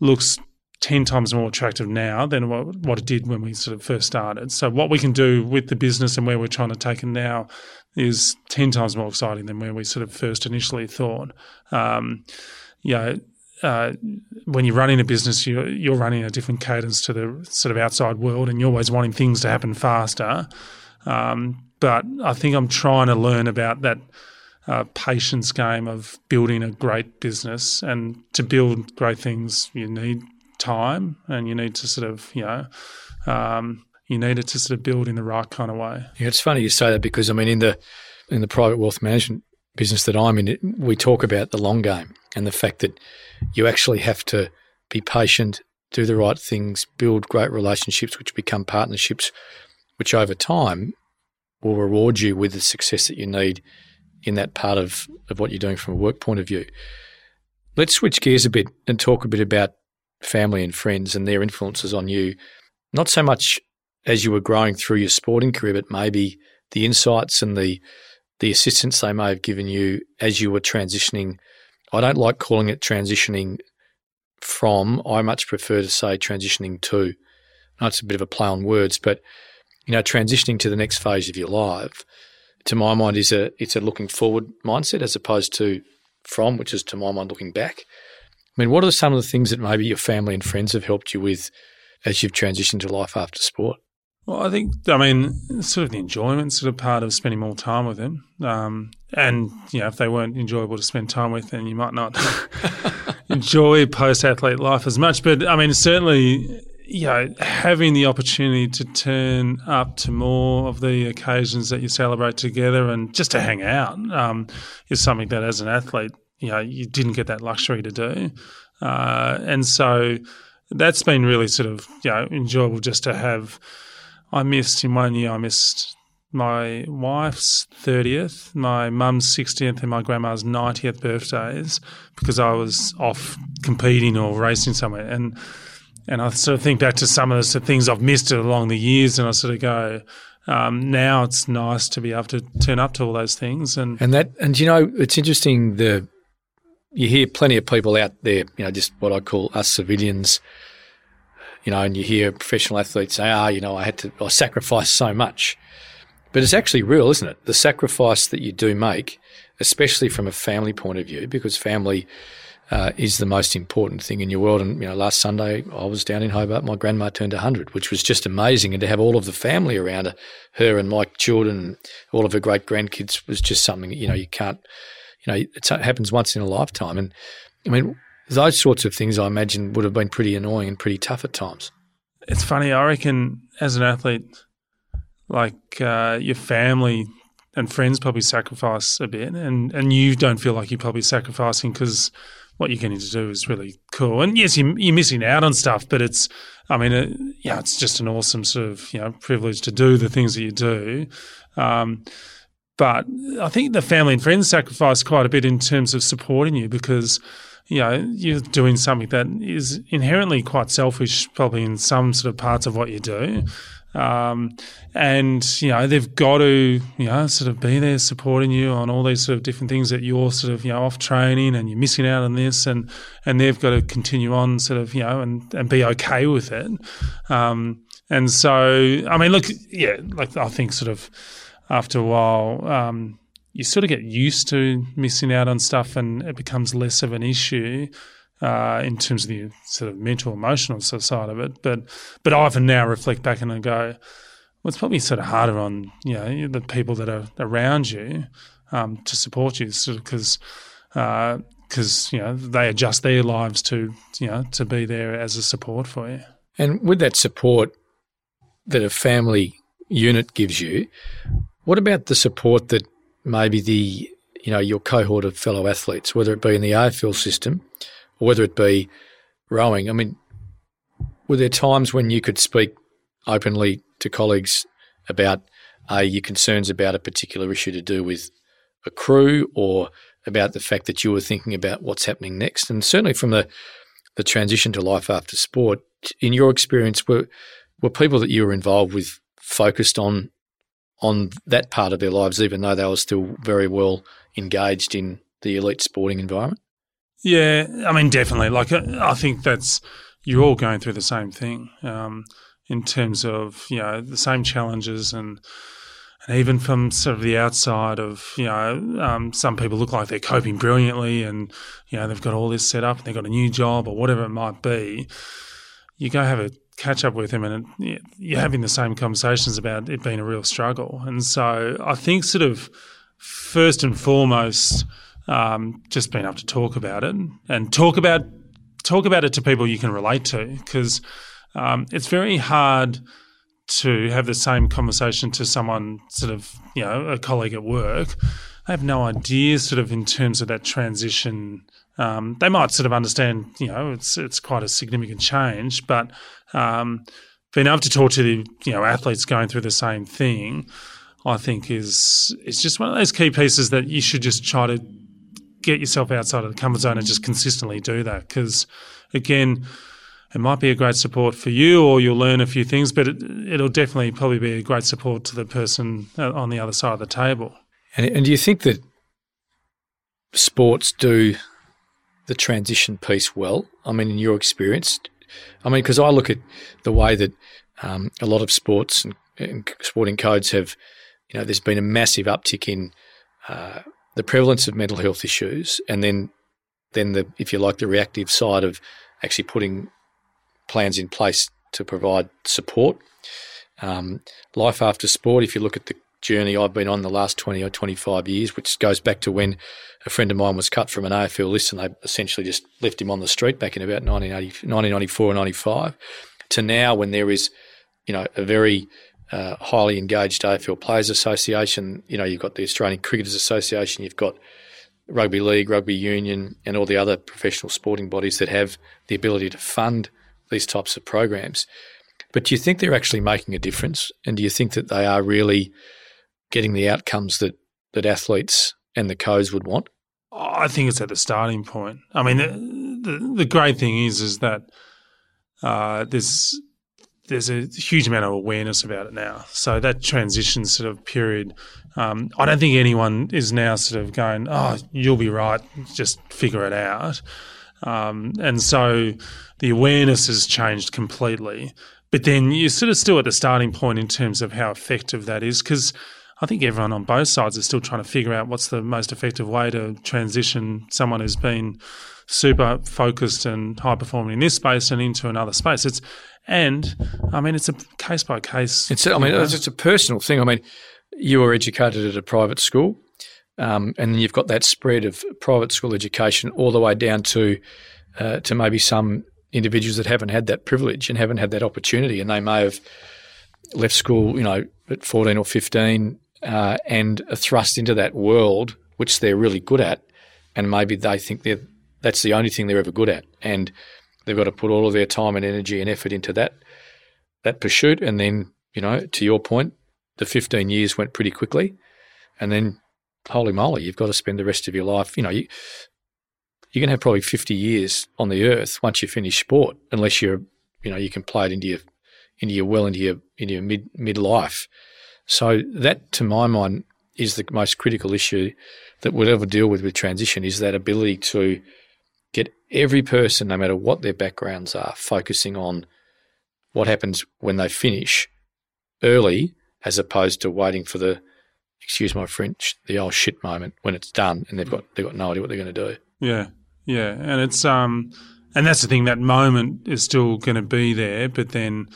looks 10 times more attractive now than what, what it did when we sort of first started. So, what we can do with the business and where we're trying to take it now is 10 times more exciting than where we sort of first initially thought. Um, you know, uh, when you're running a business, you're, you're running a different cadence to the sort of outside world, and you're always wanting things to happen faster. Um, but I think I'm trying to learn about that uh, patience game of building a great business. And to build great things, you need time and you need to sort of, you know, um, you need it to sort of build in the right kind of way. Yeah, it's funny you say that because I mean, in the in the private wealth management business that I'm in, we talk about the long game and the fact that you actually have to be patient, do the right things, build great relationships, which become partnerships, which over time will reward you with the success that you need in that part of, of what you're doing from a work point of view. Let's switch gears a bit and talk a bit about family and friends and their influences on you, not so much as you were growing through your sporting career, but maybe the insights and the the assistance they may have given you as you were transitioning. I don't like calling it transitioning from. I much prefer to say transitioning to. That's a bit of a play on words, but you know, transitioning to the next phase of your life, to my mind, is a it's a looking forward mindset as opposed to from, which is to my mind looking back. I mean, what are some of the things that maybe your family and friends have helped you with as you've transitioned to life after sport? Well, I think, I mean, sort of the enjoyment, sort of part of spending more time with them. Um, and, you know, if they weren't enjoyable to spend time with, then you might not enjoy post athlete life as much. But, I mean, certainly, you know, having the opportunity to turn up to more of the occasions that you celebrate together and just to hang out um, is something that as an athlete, you know, you didn't get that luxury to do. Uh, and so that's been really sort of, you know, enjoyable just to have – I missed in one year. I missed my wife's 30th, my mum's 60th, and my grandma's 90th birthdays because I was off competing or racing somewhere. And and I sort of think back to some of the sort of things I've missed along the years, and I sort of go, um, now it's nice to be able to turn up to all those things. And and that and you know it's interesting the you hear plenty of people out there, you know, just what I call us civilians you know, and you hear professional athletes say, ah, you know, I had to, I sacrificed so much. But it's actually real, isn't it? The sacrifice that you do make, especially from a family point of view, because family uh, is the most important thing in your world. And, you know, last Sunday I was down in Hobart, my grandma turned 100, which was just amazing. And to have all of the family around her, and my children, all of her great grandkids was just something, you know, you can't, you know, it happens once in a lifetime. And I mean, those sorts of things, I imagine, would have been pretty annoying and pretty tough at times. It's funny. I reckon as an athlete, like uh, your family and friends probably sacrifice a bit, and, and you don't feel like you're probably sacrificing because what you're getting to do is really cool. And yes, you, you're missing out on stuff, but it's, I mean, it, yeah, it's just an awesome sort of you know privilege to do the things that you do. Um, but I think the family and friends sacrifice quite a bit in terms of supporting you because you know, you're doing something that is inherently quite selfish, probably in some sort of parts of what you do. Um, and you know they've got to you know sort of be there supporting you on all these sort of different things that you're sort of you know off training and you're missing out on this. And and they've got to continue on sort of you know and and be okay with it. Um, and so I mean look yeah like I think sort of after a while um, you sort of get used to missing out on stuff and it becomes less of an issue uh, in terms of the sort of mental, emotional side of it. But but I often now reflect back and I go, well, it's probably sort of harder on you know the people that are around you um, to support you, sort of because. because uh, you know they adjust their lives to you know to be there as a support for you, and with that support that a family unit gives you, what about the support that maybe the you know, your cohort of fellow athletes, whether it be in the AFL system whether it be rowing. I mean, were there times when you could speak openly to colleagues about uh, your concerns about a particular issue to do with a crew or about the fact that you were thinking about what's happening next? And certainly from the, the transition to life after sport, in your experience, were, were people that you were involved with focused on on that part of their lives, even though they were still very well engaged in the elite sporting environment? Yeah, I mean, definitely. Like, I think that's you're all going through the same thing um, in terms of you know the same challenges and. And even from sort of the outside of, you know, um, some people look like they're coping brilliantly and, you know, they've got all this set up and they've got a new job or whatever it might be. You go have a catch up with him and it, you're having the same conversations about it being a real struggle. And so I think sort of first and foremost, um, just being able to talk about it and talk about talk about it to people you can relate to because um, it's very hard to have the same conversation to someone sort of you know a colleague at work. They have no idea sort of in terms of that transition. Um, they might sort of understand you know it's it's quite a significant change, but um, being able to talk to the you know athletes going through the same thing, I think is is just one of those key pieces that you should just try to get yourself outside of the comfort zone and just consistently do that. Because again, it might be a great support for you, or you'll learn a few things, but it, will definitely probably be a great support to the person uh, on the other side of the table. And, and do you think that sports do the transition piece well? I mean, in your experience, I mean, because I look at the way that um, a lot of sports and, and, sporting codes have, you know, there's been a massive uptick in uh, the prevalence of mental health issues, and then then the if you like the reactive side of actually putting plans in place to provide support. Um, life after sport, if you look at the journey I've been on the last 20 or 25 years, which goes back to when a friend of mine was cut from an AFL list and they essentially just left him on the street back in about 1980, 1994 or 95, to now when there is, you know, a very uh, highly engaged AFL Players Association. You know, you've got the Australian Cricketers Association, you've got rugby league, rugby union, and all the other professional sporting bodies that have the ability to fund these types of programs. But do you think they're actually making a difference? And do you think that they are really getting the outcomes that, that athletes and the codes would want? I think it's at the starting point. I mean, the, the, the great thing is is that uh, there's there's a huge amount of awareness about it now. So that transition sort of period, um, I don't think anyone is now sort of going, "Oh, you'll be right, just figure it out." Um, and so the awareness has changed completely. But then you're sort of still at the starting point in terms of how effective that is, because I think everyone on both sides is still trying to figure out what's the most effective way to transition someone who's been super focused and high performing in this space and into another space. It's and I mean it's a case by case. It's I mean know. it's a personal thing. I mean you were educated at a private school, um, and then you've got that spread of private school education all the way down to uh, to maybe some individuals that haven't had that privilege and haven't had that opportunity, and they may have left school, you know, at fourteen or fifteen, uh, and are thrust into that world which they're really good at, and maybe they think they're that's the only thing they're ever good at, and they've got to put all of their time and energy and effort into that that pursuit, and then you know, to your point, the fifteen years went pretty quickly, and then holy moly, you've got to spend the rest of your life. You know, you, you're going to have probably 50 years on the earth once you finish sport, unless you're, you know, you can play it into your, into your well into your, into your mid midlife. So that, to my mind, is the most critical issue that we'll ever deal with with transition is that ability to every person, no matter what their backgrounds are, focusing on what happens when they finish early, as opposed to waiting for the excuse my French, the old shit moment when it's done and they've got they've got no idea what they're going to do. Yeah, yeah, and it's um, and that's the thing. That moment is still going to be there, but then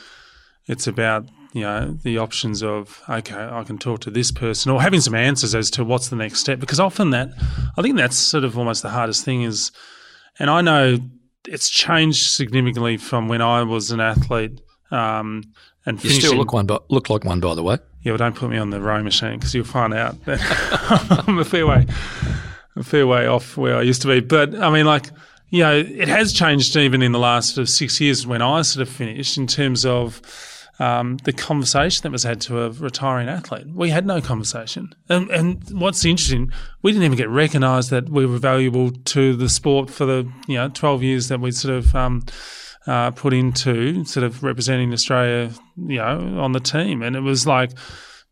it's about you know the options of okay, I can talk to this person or having some answers as to what's the next step. Because often that I think that's sort of almost the hardest thing is, and I know it's changed significantly from when I was an athlete. Um, and you still look one, but look like one, by the way. Yeah, well, don't put me on the row machine because you'll find out that I'm a fair way. a fair way off where I used to be. But I mean, like, you know, it has changed even in the last sort of six years when I sort of finished in terms of um, the conversation that was had to a retiring athlete. We had no conversation. And, and what's interesting, we didn't even get recognised that we were valuable to the sport for the you know twelve years that we sort of. Um, uh, put into sort of representing Australia, you know, on the team, and it was like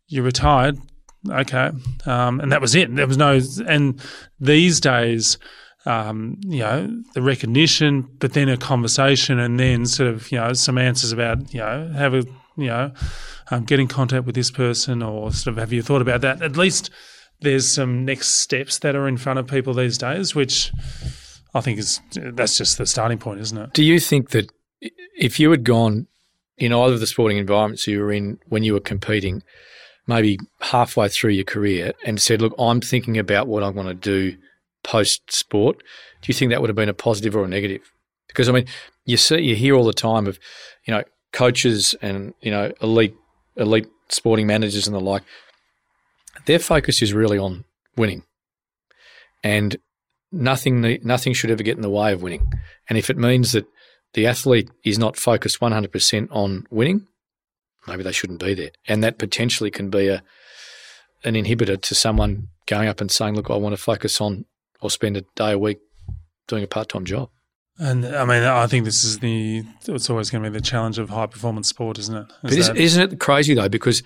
you retired, okay, um, and that was it. There was no, and these days, um, you know, the recognition, but then a conversation, and then sort of, you know, some answers about, you know, have a, you know, um, get in contact with this person, or sort of, have you thought about that? At least there's some next steps that are in front of people these days, which I think is that's just the starting point, isn't it? Do you think that if you had gone in either of the sporting environments you were in when you were competing, maybe halfway through your career, and said, "Look, I'm thinking about what I want to do post sport," do you think that would have been a positive or a negative? Because I mean, you see, you hear all the time of, you know, coaches and you know elite elite sporting managers and the like. Their focus is really on winning, and nothing nothing should ever get in the way of winning. And if it means that the athlete is not focused 100% on winning, maybe they shouldn't be there. And that potentially can be a an inhibitor to someone going up and saying, "Look, I want to focus on or spend a day a week doing a part-time job." And I mean, I think this is the it's always going to be the challenge of high performance sport, isn't it? Is but is, not it crazy though? Because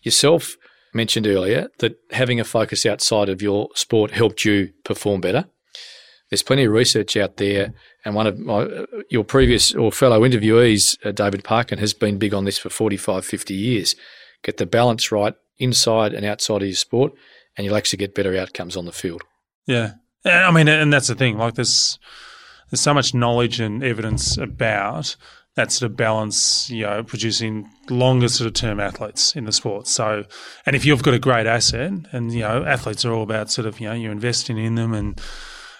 yourself mentioned earlier that having a focus outside of your sport helped you perform better. There's plenty of research out there, and one of my, your previous or fellow interviewees, uh, David Parkin, has been big on this for 45, 50 years. Get the balance right inside and outside of your sport, and you'll actually get better outcomes on the field. Yeah, I mean, and that's the thing. Like, there's there's so much knowledge and evidence about that sort of balance, you know, producing longer sort of term athletes in the sport. So, and if you've got a great asset, and you know, athletes are all about sort of, you know, you're investing in them and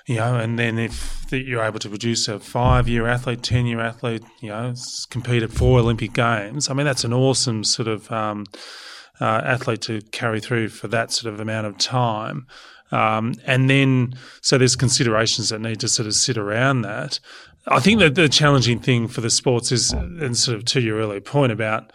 you know, and then if you're able to produce a five-year athlete, ten-year athlete, you know, compete at four Olympic Games, I mean, that's an awesome sort of um, uh, athlete to carry through for that sort of amount of time. Um, and then, so there's considerations that need to sort of sit around that. I think that the challenging thing for the sports is, and sort of to your earlier point about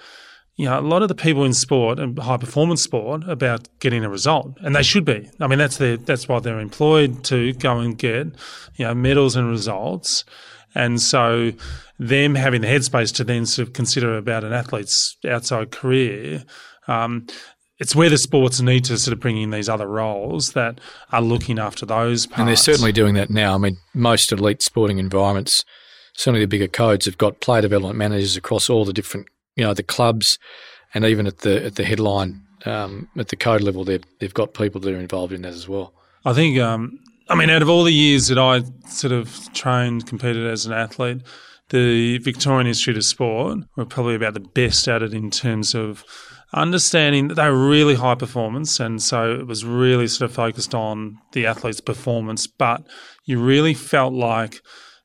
you know, a lot of the people in sport and high performance sport about getting a result, and they should be. I mean, that's their that's why they're employed to go and get, you know, medals and results. And so, them having the headspace to then sort of consider about an athlete's outside career, um, it's where the sports need to sort of bring in these other roles that are looking after those parts. And they're certainly doing that now. I mean, most elite sporting environments, certainly the bigger codes, have got player development managers across all the different you know the clubs, and even at the at the headline um, at the code level, they've they've got people that are involved in that as well. I think. Um, I mean, out of all the years that I sort of trained, competed as an athlete, the Victorian Institute of Sport were probably about the best at it in terms of understanding that they were really high performance. And so it was really sort of focused on the athlete's performance. But you really felt like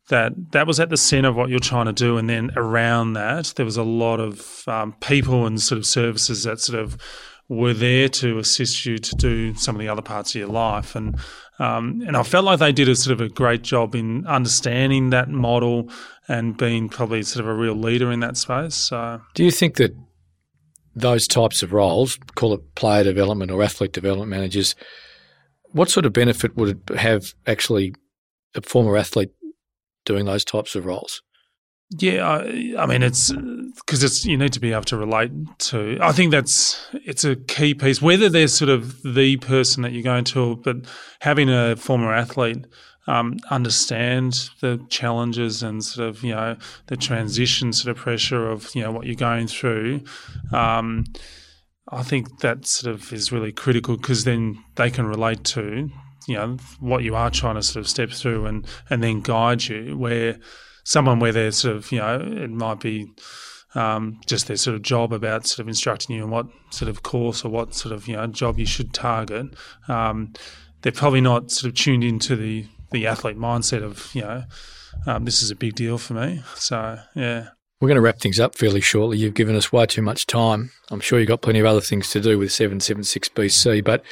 that that was at the center of what you're trying to do. And then around that, there was a lot of um, people and sort of services that sort of were there to assist you to do some of the other parts of your life. And um, and I felt like they did a sort of a great job in understanding that model and being probably sort of a real leader in that space. So, do you think that those types of roles, call it player development or athlete development managers, what sort of benefit would it have actually a former athlete doing those types of roles? Yeah, I, I mean it's because it's you need to be able to relate to. I think that's it's a key piece. Whether they're sort of the person that you're going to, but having a former athlete um, understand the challenges and sort of you know the transition sort of pressure of you know what you're going through. Um, I think that sort of is really critical because then they can relate to you know what you are trying to sort of step through and and then guide you where someone where they're sort of you know it might be um, just their sort of job about sort of instructing you on what sort of course or what sort of you know job you should target. Um, they're probably not sort of tuned into the the athlete mindset of you know um, this is a big deal for me. So yeah. We're going to wrap things up fairly shortly. You've given us way too much time. I'm sure you've got plenty of other things to do with 776BC, but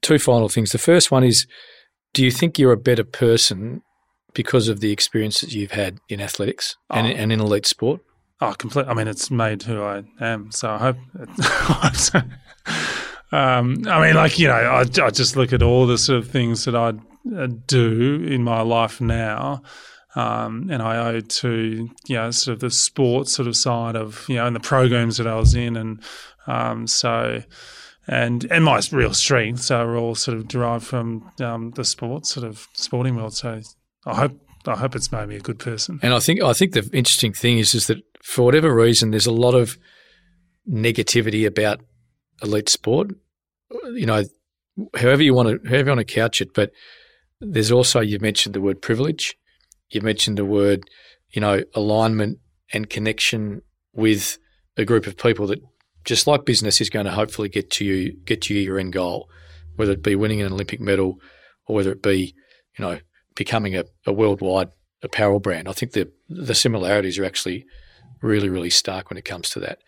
Two final things. The first one is Do you think you're a better person because of the experiences you've had in athletics and, Oh. and in elite sport? Oh, complete. I mean, it's made who I am. So I hope. um, I mean, like you know, I, I just look at all the sort of things that I uh, do in my life now, um, and I owe to you know sort of the sports sort of side of you know and the programs that I was in, and um, so. And and my real strengths are all sort of derived from um, the sports sort of sporting world. So I hope I hope it's made me a good person. And I think I think the interesting thing is is that for whatever reason, there's a lot of negativity about elite sport. You know, however you want to however you want to couch it, but there's also you mentioned the word privilege. You mentioned the word, you know, alignment and connection with a group of people that just like business is going to hopefully get to you get to you your end goal, whether it be winning an Olympic medal or whether it be, you know, becoming a, a worldwide apparel brand. I think the the similarities are actually really, really stark when it comes to that.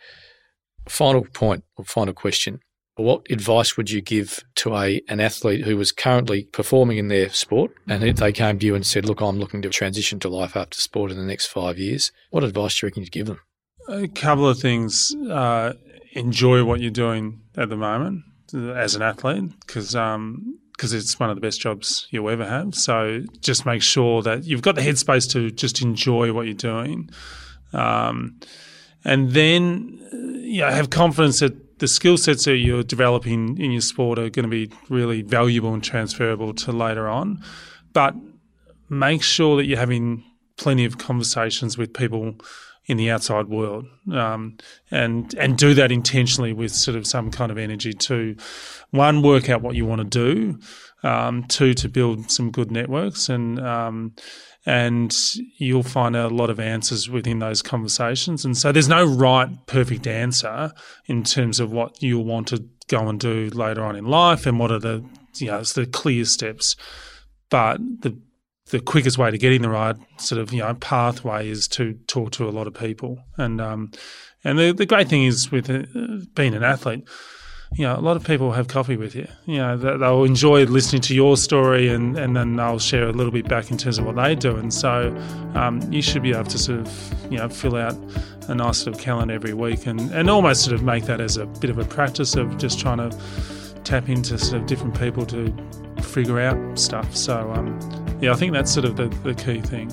Final point or final question. What advice would you give to a an athlete who was currently performing in their sport and if they came to you and said, Look, I'm looking to transition to life after sport in the next five years? What advice do you reckon you'd give them? A couple of things. Uh, enjoy what you're doing at the moment uh, as an athlete because because it's one of the best jobs you'll ever have. So just make sure that you've got the headspace to just enjoy what you're doing, um, and then uh, you know, have confidence that the skill sets that you're developing in your sport are going to be really valuable and transferable to later on. But make sure that you're having plenty of conversations with people in the outside world, um, and and do that intentionally with sort of some kind of energy to one work out what you want to do, um, two to build some good networks, and um, and you'll find a lot of answers within those conversations. And so there's no right perfect answer in terms of what you'll want to go and do later on in life, and what are the you know it's the clear steps, but the the quickest way to getting the right sort of you know pathway is to talk to a lot of people, and um, and the the great thing is with uh, being an athlete, you know, a lot of people have coffee with you. You know, they- they'll enjoy listening to your story, and and then they'll share a little bit back in terms of what they do, and so um, you should be able to sort of you know fill out a nice sort of calendar every week, and and almost sort of make that as a bit of a practice of just trying to tap into sort of different people to figure out stuff. So um, yeah, I think that's sort of the, the key thing.